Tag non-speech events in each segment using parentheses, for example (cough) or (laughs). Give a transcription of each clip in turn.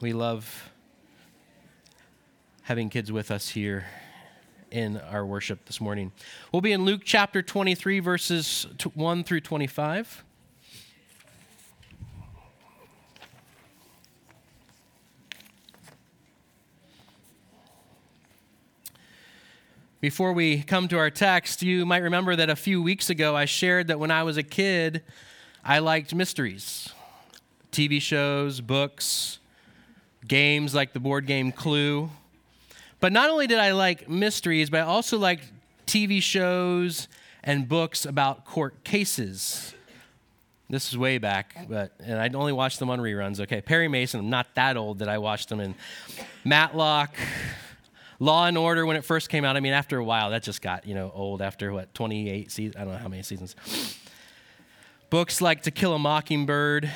We love having kids with us here in our worship this morning. We'll be in Luke chapter 23, verses 1 through 25. Before we come to our text, you might remember that a few weeks ago I shared that when I was a kid, I liked mysteries TV shows, books, games like the board game Clue. But not only did I like mysteries, but I also liked TV shows and books about court cases. This is way back, but and I'd only watched them on reruns. Okay, Perry Mason. I'm not that old that I watched them in Matlock, Law and Order when it first came out. I mean, after a while, that just got you know old. After what 28 seasons? I don't know how many seasons. Books like To Kill a Mockingbird,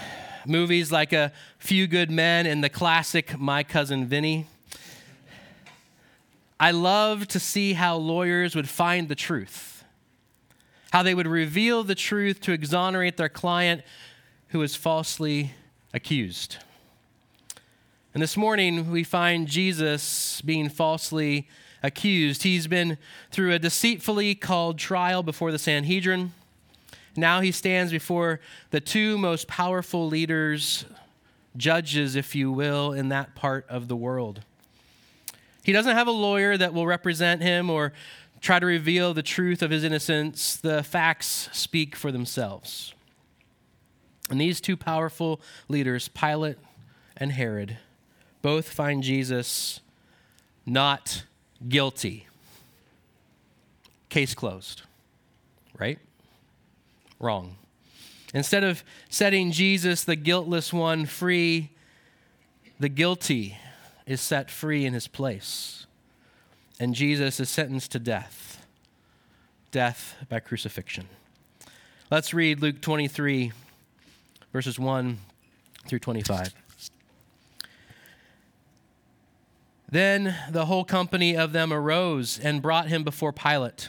movies like A Few Good Men, and the classic My Cousin Vinny. I love to see how lawyers would find the truth, how they would reveal the truth to exonerate their client who is falsely accused. And this morning, we find Jesus being falsely accused. He's been through a deceitfully called trial before the Sanhedrin. Now he stands before the two most powerful leaders, judges, if you will, in that part of the world. He doesn't have a lawyer that will represent him or try to reveal the truth of his innocence. The facts speak for themselves. And these two powerful leaders, Pilate and Herod, both find Jesus not guilty. Case closed, right? Wrong. Instead of setting Jesus, the guiltless one, free, the guilty is set free in his place. And Jesus is sentenced to death death by crucifixion. Let's read Luke 23, verses 1 through 25. Then the whole company of them arose and brought him before Pilate.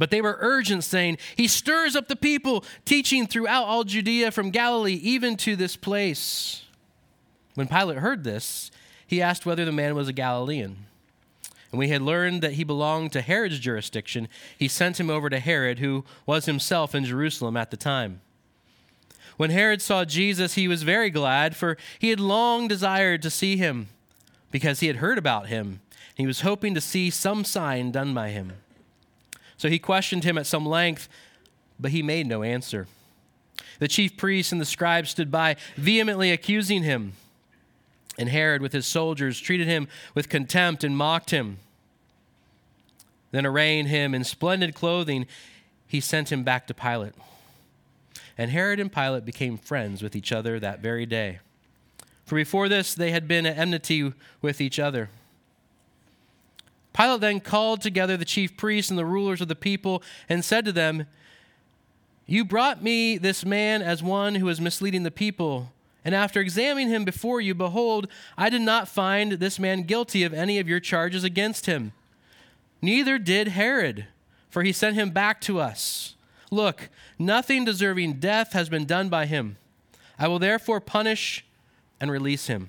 But they were urgent, saying, He stirs up the people, teaching throughout all Judea from Galilee even to this place. When Pilate heard this, he asked whether the man was a Galilean. And we had learned that he belonged to Herod's jurisdiction. He sent him over to Herod, who was himself in Jerusalem at the time. When Herod saw Jesus, he was very glad, for he had long desired to see him, because he had heard about him. He was hoping to see some sign done by him. So he questioned him at some length, but he made no answer. The chief priests and the scribes stood by, vehemently accusing him. And Herod, with his soldiers, treated him with contempt and mocked him. Then, arraying him in splendid clothing, he sent him back to Pilate. And Herod and Pilate became friends with each other that very day. For before this, they had been at enmity with each other. Pilate then called together the chief priests and the rulers of the people and said to them, You brought me this man as one who is misleading the people. And after examining him before you, behold, I did not find this man guilty of any of your charges against him. Neither did Herod, for he sent him back to us. Look, nothing deserving death has been done by him. I will therefore punish and release him.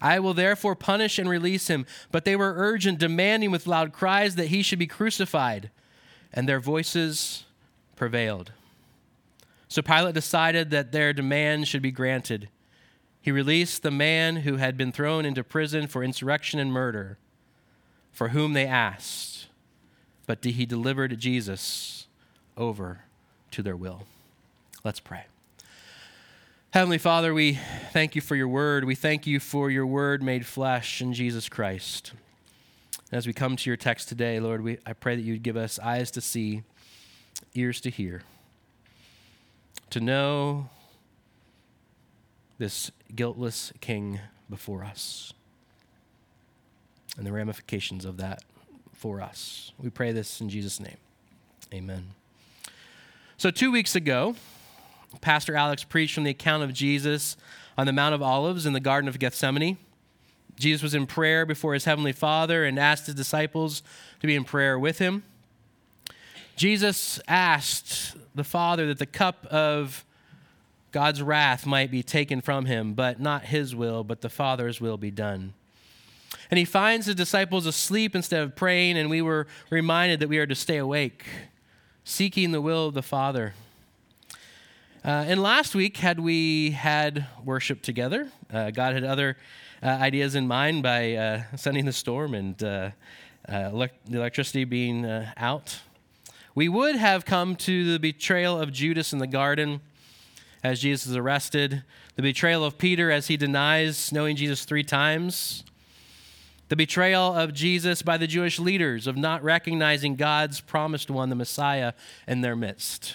I will therefore punish and release him. But they were urgent, demanding with loud cries that he should be crucified. And their voices prevailed. So Pilate decided that their demand should be granted. He released the man who had been thrown into prison for insurrection and murder. for whom they asked, but he delivered Jesus over to their will. Let's pray. Heavenly Father, we thank you for your word. We thank you for your word made flesh in Jesus Christ. As we come to your text today, Lord, we, I pray that you'd give us eyes to see, ears to hear, to know this guiltless king before us and the ramifications of that for us. We pray this in Jesus' name. Amen. So, two weeks ago, Pastor Alex preached from the account of Jesus on the Mount of Olives in the Garden of Gethsemane. Jesus was in prayer before his heavenly Father and asked his disciples to be in prayer with him. Jesus asked the Father that the cup of God's wrath might be taken from him, but not his will, but the Father's will be done. And he finds his disciples asleep instead of praying, and we were reminded that we are to stay awake, seeking the will of the Father. Uh, and last week, had we had worship together, uh, God had other uh, ideas in mind by uh, sending the storm and uh, uh, the electricity being out. We would have come to the betrayal of Judas in the garden as Jesus is arrested, the betrayal of Peter as he denies knowing Jesus three times, the betrayal of Jesus by the Jewish leaders of not recognizing God's promised one, the Messiah, in their midst.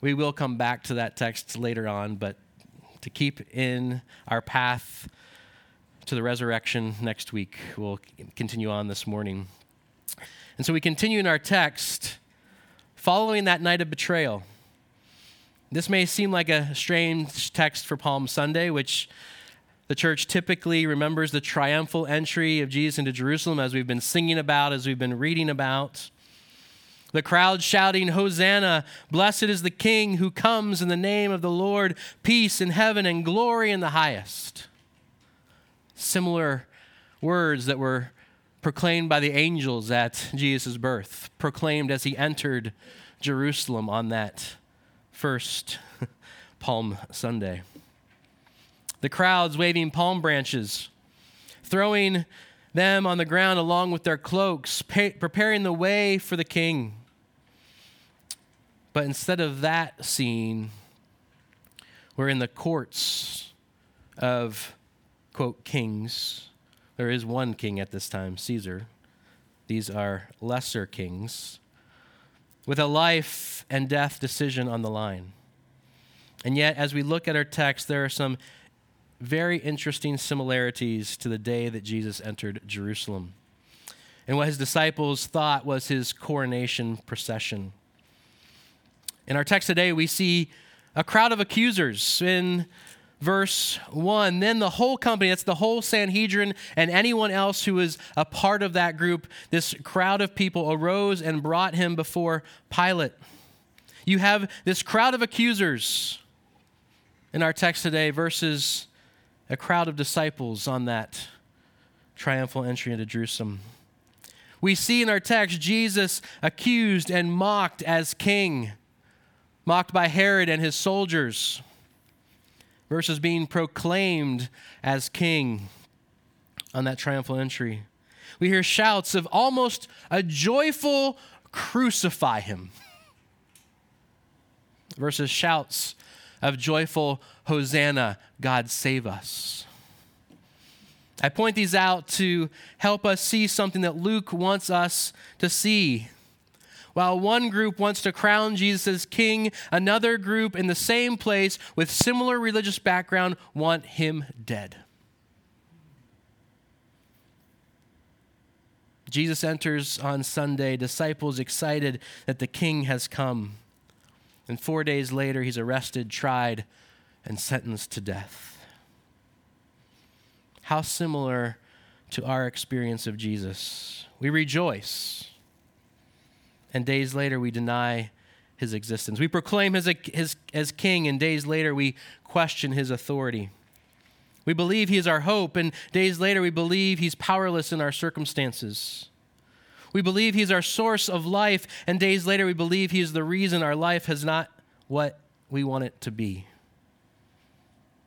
We will come back to that text later on, but to keep in our path to the resurrection next week, we'll continue on this morning. And so we continue in our text following that night of betrayal. This may seem like a strange text for Palm Sunday, which the church typically remembers the triumphal entry of Jesus into Jerusalem, as we've been singing about, as we've been reading about. The crowd shouting, Hosanna! Blessed is the King who comes in the name of the Lord, peace in heaven and glory in the highest. Similar words that were proclaimed by the angels at Jesus' birth, proclaimed as he entered Jerusalem on that first (laughs) Palm Sunday the crowds waving palm branches, throwing them on the ground along with their cloaks, preparing the way for the king. But instead of that scene, we're in the courts of, quote, kings. There is one king at this time, Caesar. These are lesser kings with a life and death decision on the line. And yet, as we look at our text, there are some very interesting similarities to the day that Jesus entered Jerusalem and what his disciples thought was his coronation procession. In our text today, we see a crowd of accusers in verse 1. Then the whole company, that's the whole Sanhedrin and anyone else who was a part of that group, this crowd of people arose and brought him before Pilate. You have this crowd of accusers in our text today, versus a crowd of disciples on that triumphal entry into Jerusalem. We see in our text Jesus accused and mocked as king, mocked by Herod and his soldiers, versus being proclaimed as king on that triumphal entry. We hear shouts of almost a joyful crucify him versus shouts of joyful Hosanna, God save us. I point these out to help us see something that Luke wants us to see. While one group wants to crown Jesus as king, another group in the same place with similar religious background want him dead. Jesus enters on Sunday, disciples excited that the king has come. And four days later, he's arrested, tried, and sentenced to death. How similar to our experience of Jesus. We rejoice, and days later, we deny his existence. We proclaim his, his, as king, and days later, we question his authority. We believe he is our hope, and days later, we believe he's powerless in our circumstances. We believe He's our source of life, and days later, we believe He is the reason our life has not what we want it to be.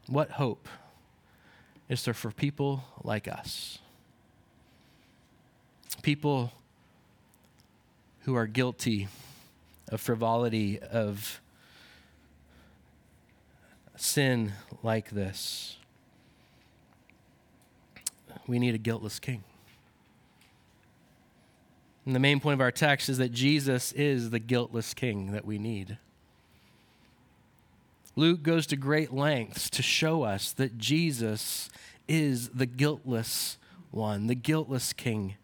What hope is there for people like us? people who are guilty of frivolity, of sin like this. We need a guiltless king. And the main point of our text is that Jesus is the guiltless king that we need. Luke goes to great lengths to show us that Jesus is the guiltless one, the guiltless king.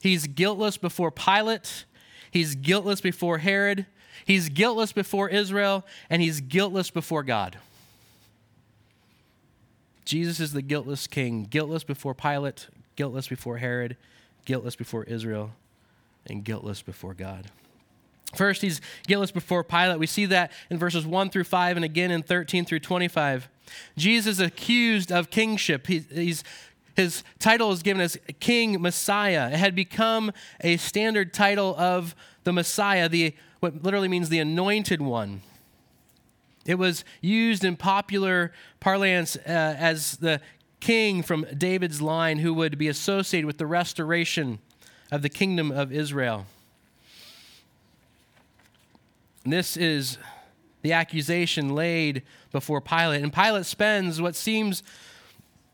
He's guiltless before Pilate, he's guiltless before Herod, he's guiltless before Israel, and he's guiltless before God. Jesus is the guiltless king, guiltless before Pilate, guiltless before Herod, guiltless before Israel, and guiltless before God. First, he's guiltless before Pilate. We see that in verses 1 through 5 and again in 13 through 25. Jesus is accused of kingship. He's, his title is given as King Messiah. It had become a standard title of the Messiah, the, what literally means the anointed one. It was used in popular parlance uh, as the king from David's line who would be associated with the restoration of the kingdom of Israel. And this is the accusation laid before Pilate. And Pilate spends what seems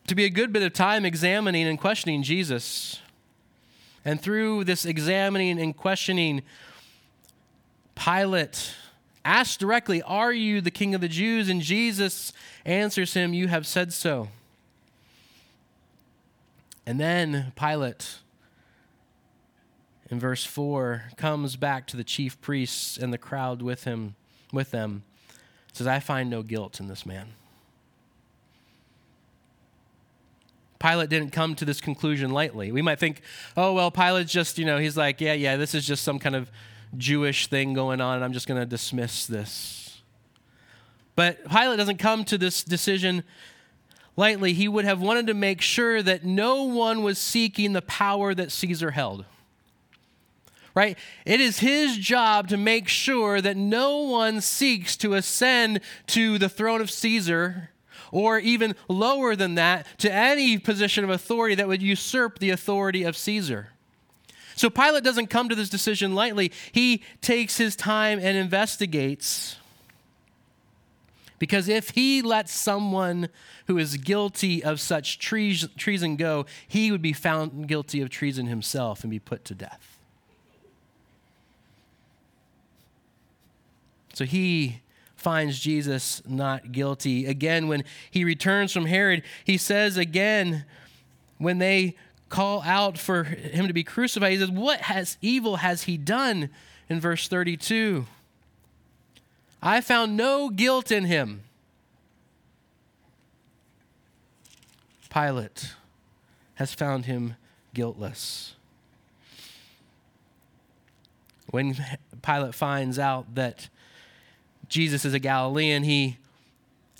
to be a good bit of time examining and questioning Jesus. And through this examining and questioning, Pilate asks directly, Are you the king of the Jews? And Jesus answers him, You have said so. And then Pilate, in verse 4, comes back to the chief priests and the crowd with him, with them, says, I find no guilt in this man. Pilate didn't come to this conclusion lightly. We might think, oh, well, Pilate's just, you know, he's like, yeah, yeah, this is just some kind of Jewish thing going on, and I'm just going to dismiss this. But Pilate doesn't come to this decision lightly, he would have wanted to make sure that no one was seeking the power that Caesar held. Right? It is his job to make sure that no one seeks to ascend to the throne of Caesar or even lower than that to any position of authority that would usurp the authority of Caesar. So Pilate doesn't come to this decision lightly. He takes his time and investigates. Because if he lets someone who is guilty of such treason go, he would be found guilty of treason himself and be put to death. So he finds Jesus not guilty. Again, when he returns from Herod, he says again, when they call out for him to be crucified, he says, What has evil has he done? In verse 32. I found no guilt in him. Pilate has found him guiltless. When Pilate finds out that Jesus is a Galilean, he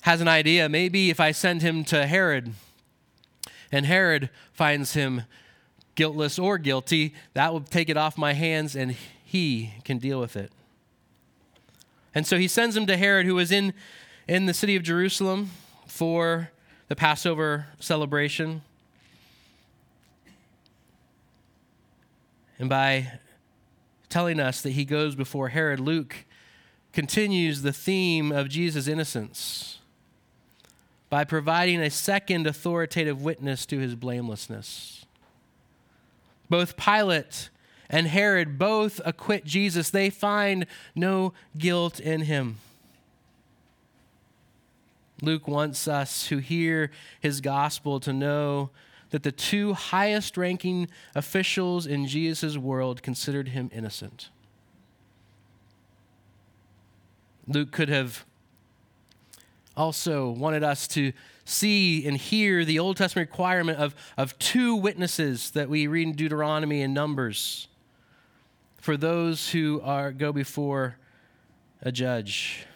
has an idea. Maybe if I send him to Herod and Herod finds him guiltless or guilty, that will take it off my hands and he can deal with it. And so he sends him to Herod, who was in, in the city of Jerusalem for the Passover celebration. And by telling us that he goes before Herod, Luke continues the theme of Jesus' innocence by providing a second authoritative witness to his blamelessness. Both Pilate and Herod both acquit Jesus, they find no guilt in him. Luke wants us who hear his gospel to know that the two highest ranking officials in Jesus' world considered him innocent. Luke could have also wanted us to see and hear the Old Testament requirement of, of two witnesses that we read in Deuteronomy and Numbers for those who are, go before a judge.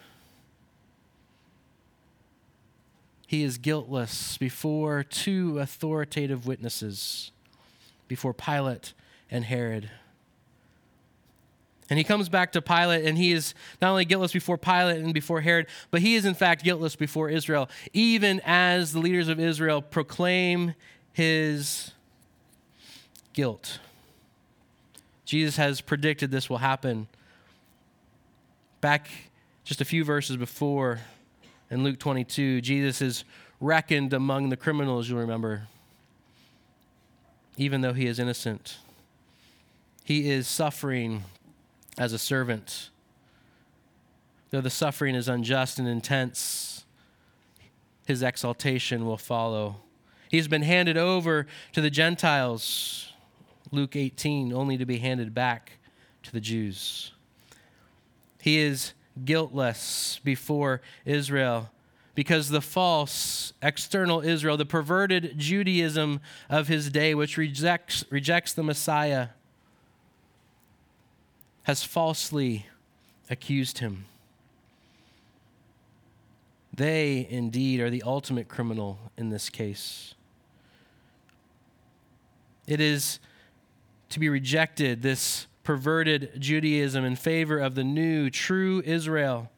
he is guiltless before two authoritative witnesses, before Pilate and Herod. And he comes back to Pilate, and he is not only guiltless before Pilate and before Herod, but he is in fact guiltless before Israel, even as the leaders of Israel proclaim his guilt. Jesus has predicted this will happen. Back just a few verses before in Luke 22, Jesus is reckoned among the criminals, you'll remember, even though he is innocent. He is suffering as a servant. Though the suffering is unjust and intense, his exaltation will follow. He's been handed over to the Gentiles, Luke 18, only to be handed back to the Jews. He is guiltless before Israel because the false external Israel, the perverted Judaism of his day, which rejects, rejects the Messiah, has falsely accused him. They indeed are the ultimate criminal in this case. It is to be rejected, this perverted Judaism, in favor of the new, true Israel,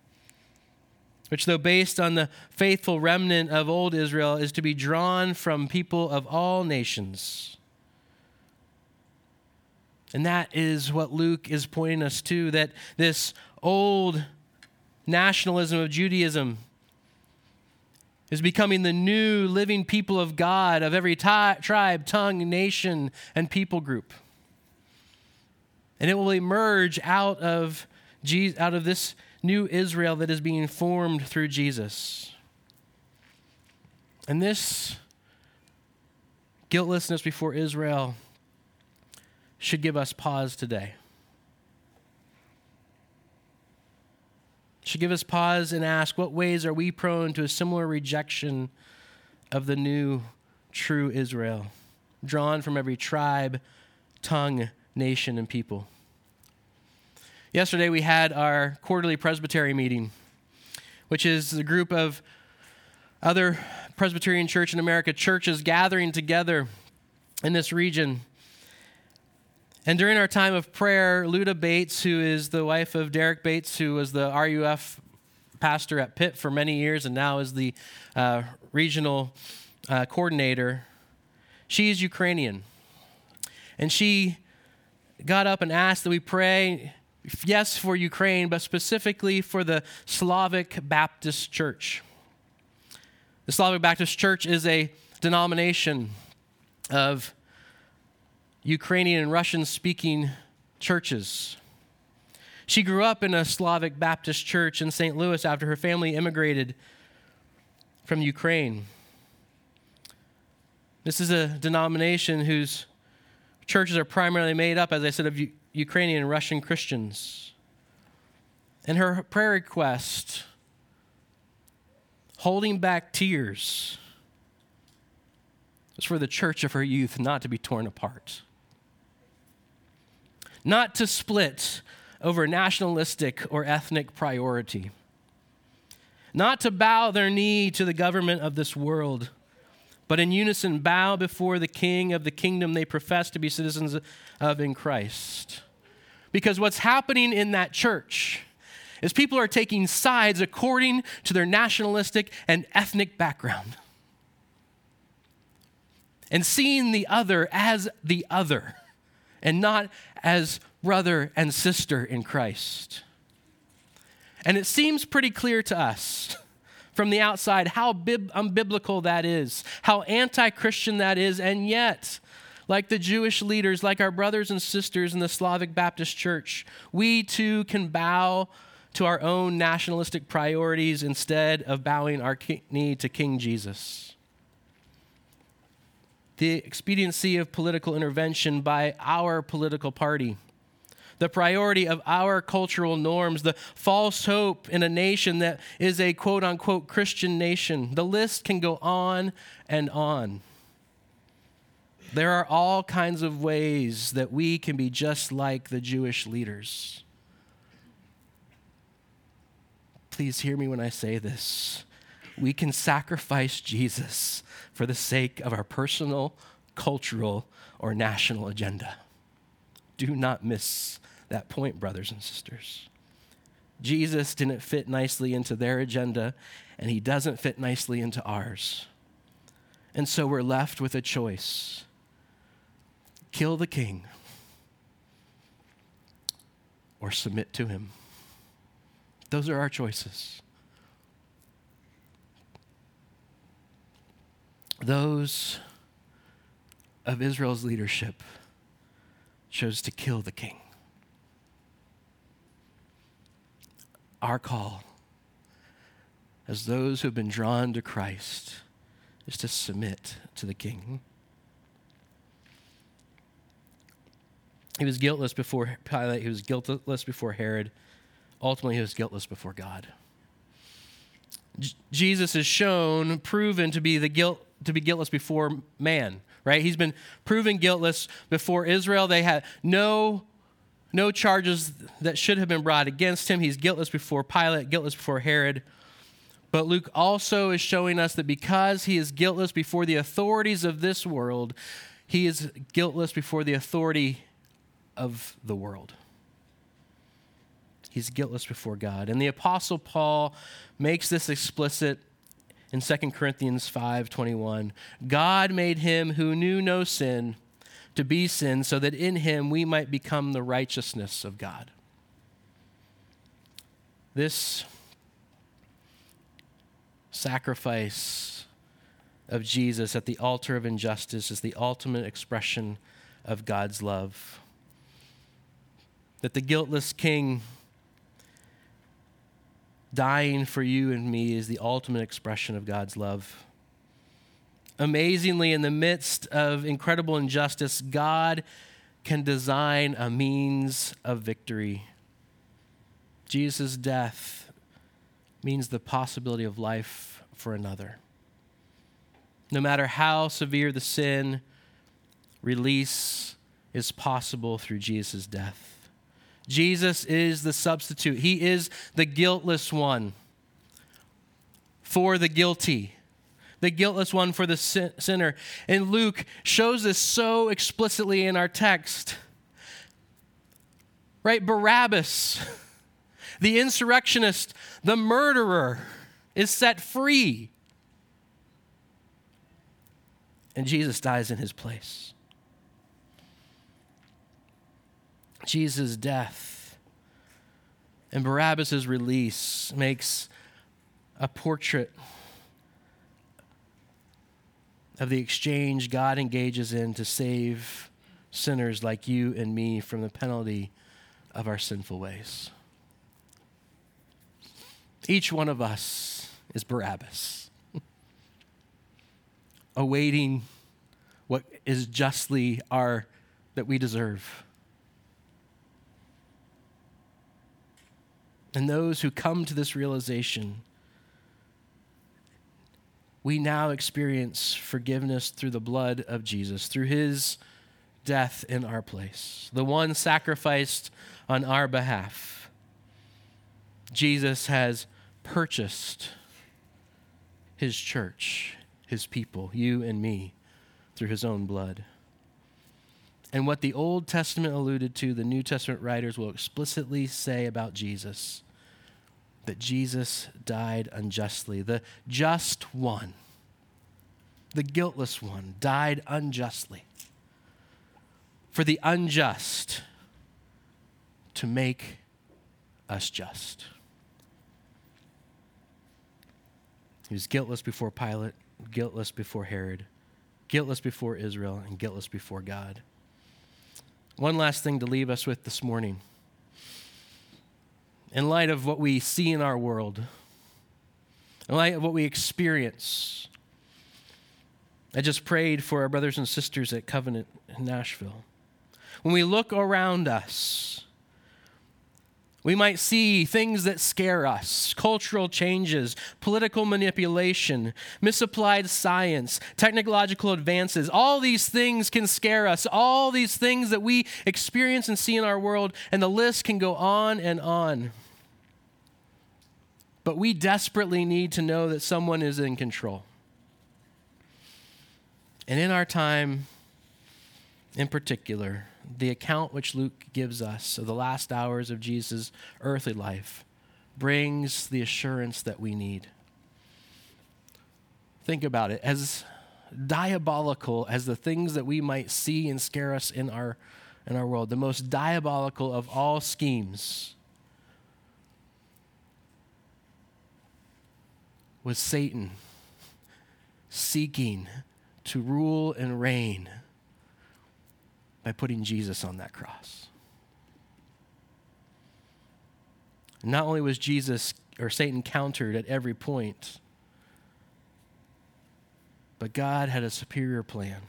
which, though based on the faithful remnant of old Israel, is to be drawn from people of all nations. And that is what Luke is pointing us to that this old nationalism of Judaism is becoming the new living people of God of every t- tribe, tongue, nation, and people group. And it will emerge out of, Jesus, out of this new Israel that is being formed through Jesus. And this guiltlessness before Israel should give us pause today. Should give us pause and ask what ways are we prone to a similar rejection of the new true Israel, drawn from every tribe, tongue, nation, and people. Yesterday we had our quarterly presbytery meeting, which is a group of other Presbyterian Church in America churches gathering together in this region and during our time of prayer, Luda Bates, who is the wife of Derek Bates, who was the RUF pastor at Pitt for many years and now is the uh, regional uh, coordinator, is Ukrainian. And she got up and asked that we pray, yes, for Ukraine, but specifically for the Slavic Baptist Church. The Slavic Baptist Church is a denomination of Ukrainian and Russian speaking churches. She grew up in a Slavic Baptist church in St. Louis after her family immigrated from Ukraine. This is a denomination whose churches are primarily made up, as I said, of U- Ukrainian and Russian Christians. And her prayer request, holding back tears, was for the church of her youth not to be torn apart not to split over nationalistic or ethnic priority, not to bow their knee to the government of this world, but in unison bow before the King of the kingdom they profess to be citizens of in Christ. Because what's happening in that church is people are taking sides according to their nationalistic and ethnic background and seeing the other as the other and not as brother and sister in Christ. And it seems pretty clear to us (laughs) from the outside how bib- unbiblical that is, how anti Christian that is, and yet, like the Jewish leaders, like our brothers and sisters in the Slavic Baptist Church, we too can bow to our own nationalistic priorities instead of bowing our knee to King Jesus the expediency of political intervention by our political party, the priority of our cultural norms, the false hope in a nation that is a quote unquote Christian nation. The list can go on and on. There are all kinds of ways that we can be just like the Jewish leaders. Please hear me when I say this. We can sacrifice Jesus for the sake of our personal, cultural, or national agenda. Do not miss that point, brothers and sisters. Jesus didn't fit nicely into their agenda, and he doesn't fit nicely into ours. And so we're left with a choice. kill the king or submit to him. Those are our choices. Those of Israel's leadership chose to kill the king. Our call as those who have been drawn to Christ is to submit to the king. He was guiltless before Pilate, he was guiltless before Herod. Ultimately, he was guiltless before God. J- Jesus is shown, proven to be the guilt to be guiltless before man, right? He's been proven guiltless before Israel. They had no no charges that should have been brought against him. He's guiltless before Pilate, guiltless before Herod. But Luke also is showing us that because he is guiltless before the authorities of this world, he is guiltless before the authority of the world. He's guiltless before God. And the apostle Paul makes this explicit in 2 Corinthians 5:21. God made him who knew no sin to be sin so that in him we might become the righteousness of God. This sacrifice of Jesus at the altar of injustice is the ultimate expression of God's love. That the guiltless king dying for you and me is the ultimate expression of God's love. Amazingly, in the midst of incredible injustice, God can design a means of victory. Jesus' death means the possibility of life for another. No matter how severe the sin, release is possible through Jesus' death. Jesus is the substitute, He is the guiltless one for the guilty, the guiltless one for the sin- sinner. And Luke shows this so explicitly in our text. Right? Barabbas, the insurrectionist, the murderer, is set free. And Jesus dies in his place. Jesus' death and Barabbas' release makes a portrait of the exchange God engages in to save sinners like you and me from the penalty of our sinful ways. Each one of us is Barabbas, (laughs) awaiting what is justly our that we deserve. And those who come to this realization, we now experience forgiveness through the blood of Jesus, through his death in our place, the one sacrificed on our behalf. Jesus has purchased his church, his people, you and me, through his own blood. And what the Old Testament alluded to, the New Testament writers will explicitly say about Jesus that Jesus died unjustly. The just one, the guiltless one, died unjustly for the unjust to make us just. He was guiltless before Pilate, guiltless before Herod, guiltless before Israel, and guiltless before God. One last thing to leave us with this morning. In light of what we see in our world, in light of what we experience, I just prayed for our brothers and sisters at Covenant in Nashville. When we look around us, we might see things that scare us cultural changes, political manipulation, misapplied science, technological advances. All these things can scare us. All these things that we experience and see in our world, and the list can go on and on. But we desperately need to know that someone is in control. And in our time, in particular, the account which Luke gives us of the last hours of Jesus' earthly life brings the assurance that we need. Think about it. As diabolical as the things that we might see and scare us in our, in our world, the most diabolical of all schemes was Satan seeking to rule and reign by putting Jesus on that cross. Not only was Jesus or Satan countered at every point, but God had a superior plan.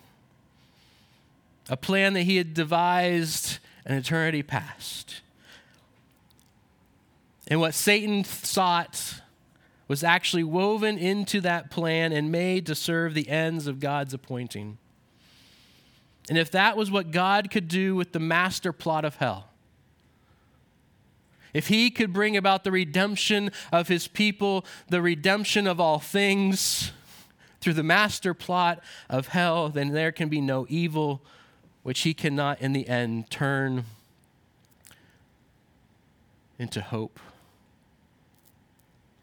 A plan that he had devised an eternity past. And what Satan sought was actually woven into that plan and made to serve the ends of God's appointing. And if that was what God could do with the master plot of hell, if he could bring about the redemption of his people, the redemption of all things through the master plot of hell, then there can be no evil which he cannot in the end turn into hope,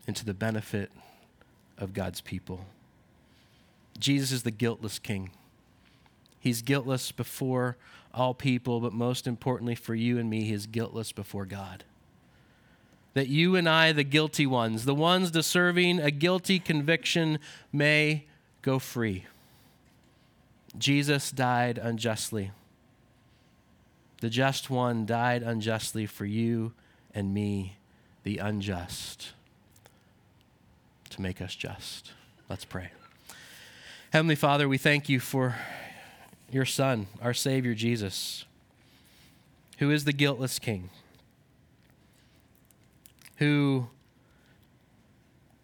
into the benefit of God's people. Jesus is the guiltless king. He's guiltless before all people, but most importantly for you and me, he is guiltless before God that you and I, the guilty ones, the ones deserving a guilty conviction, may go free. Jesus died unjustly. The just one died unjustly for you and me, the unjust, to make us just. Let's pray. Heavenly Father, we thank you for your Son, our Savior Jesus, who is the guiltless King who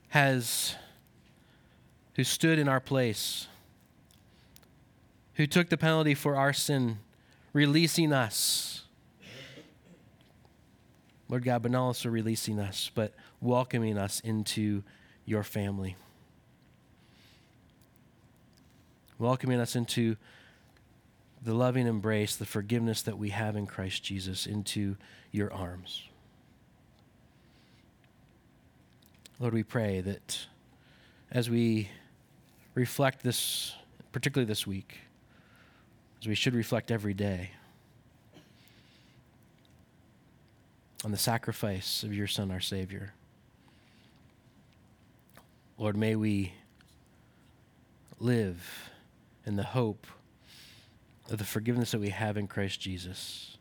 has who stood in our place, who took the penalty for our sin, releasing us. Lord God, but not also releasing us, but welcoming us into your family. Welcoming us into the loving embrace, the forgiveness that we have in Christ Jesus, into your arms. Lord, we pray that as we reflect this, particularly this week, as we should reflect every day, on the sacrifice of your Son, our Savior. Lord, may we live in the hope of the forgiveness that we have in Christ Jesus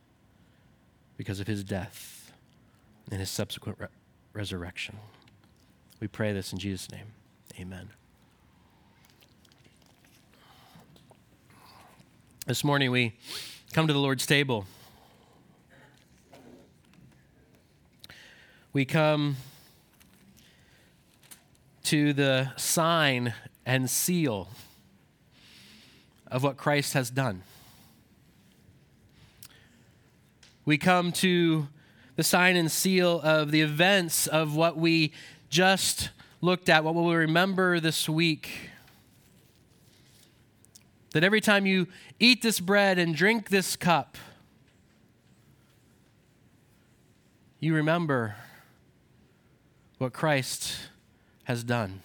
because of his death and his subsequent re- resurrection. We pray this in Jesus' name. Amen. This morning we come to the Lord's table. We come to the sign and seal of what Christ has done. We come to the sign and seal of the events of what we just looked at, what we'll remember this week. That every time you eat this bread and drink this cup, you remember what Christ has done.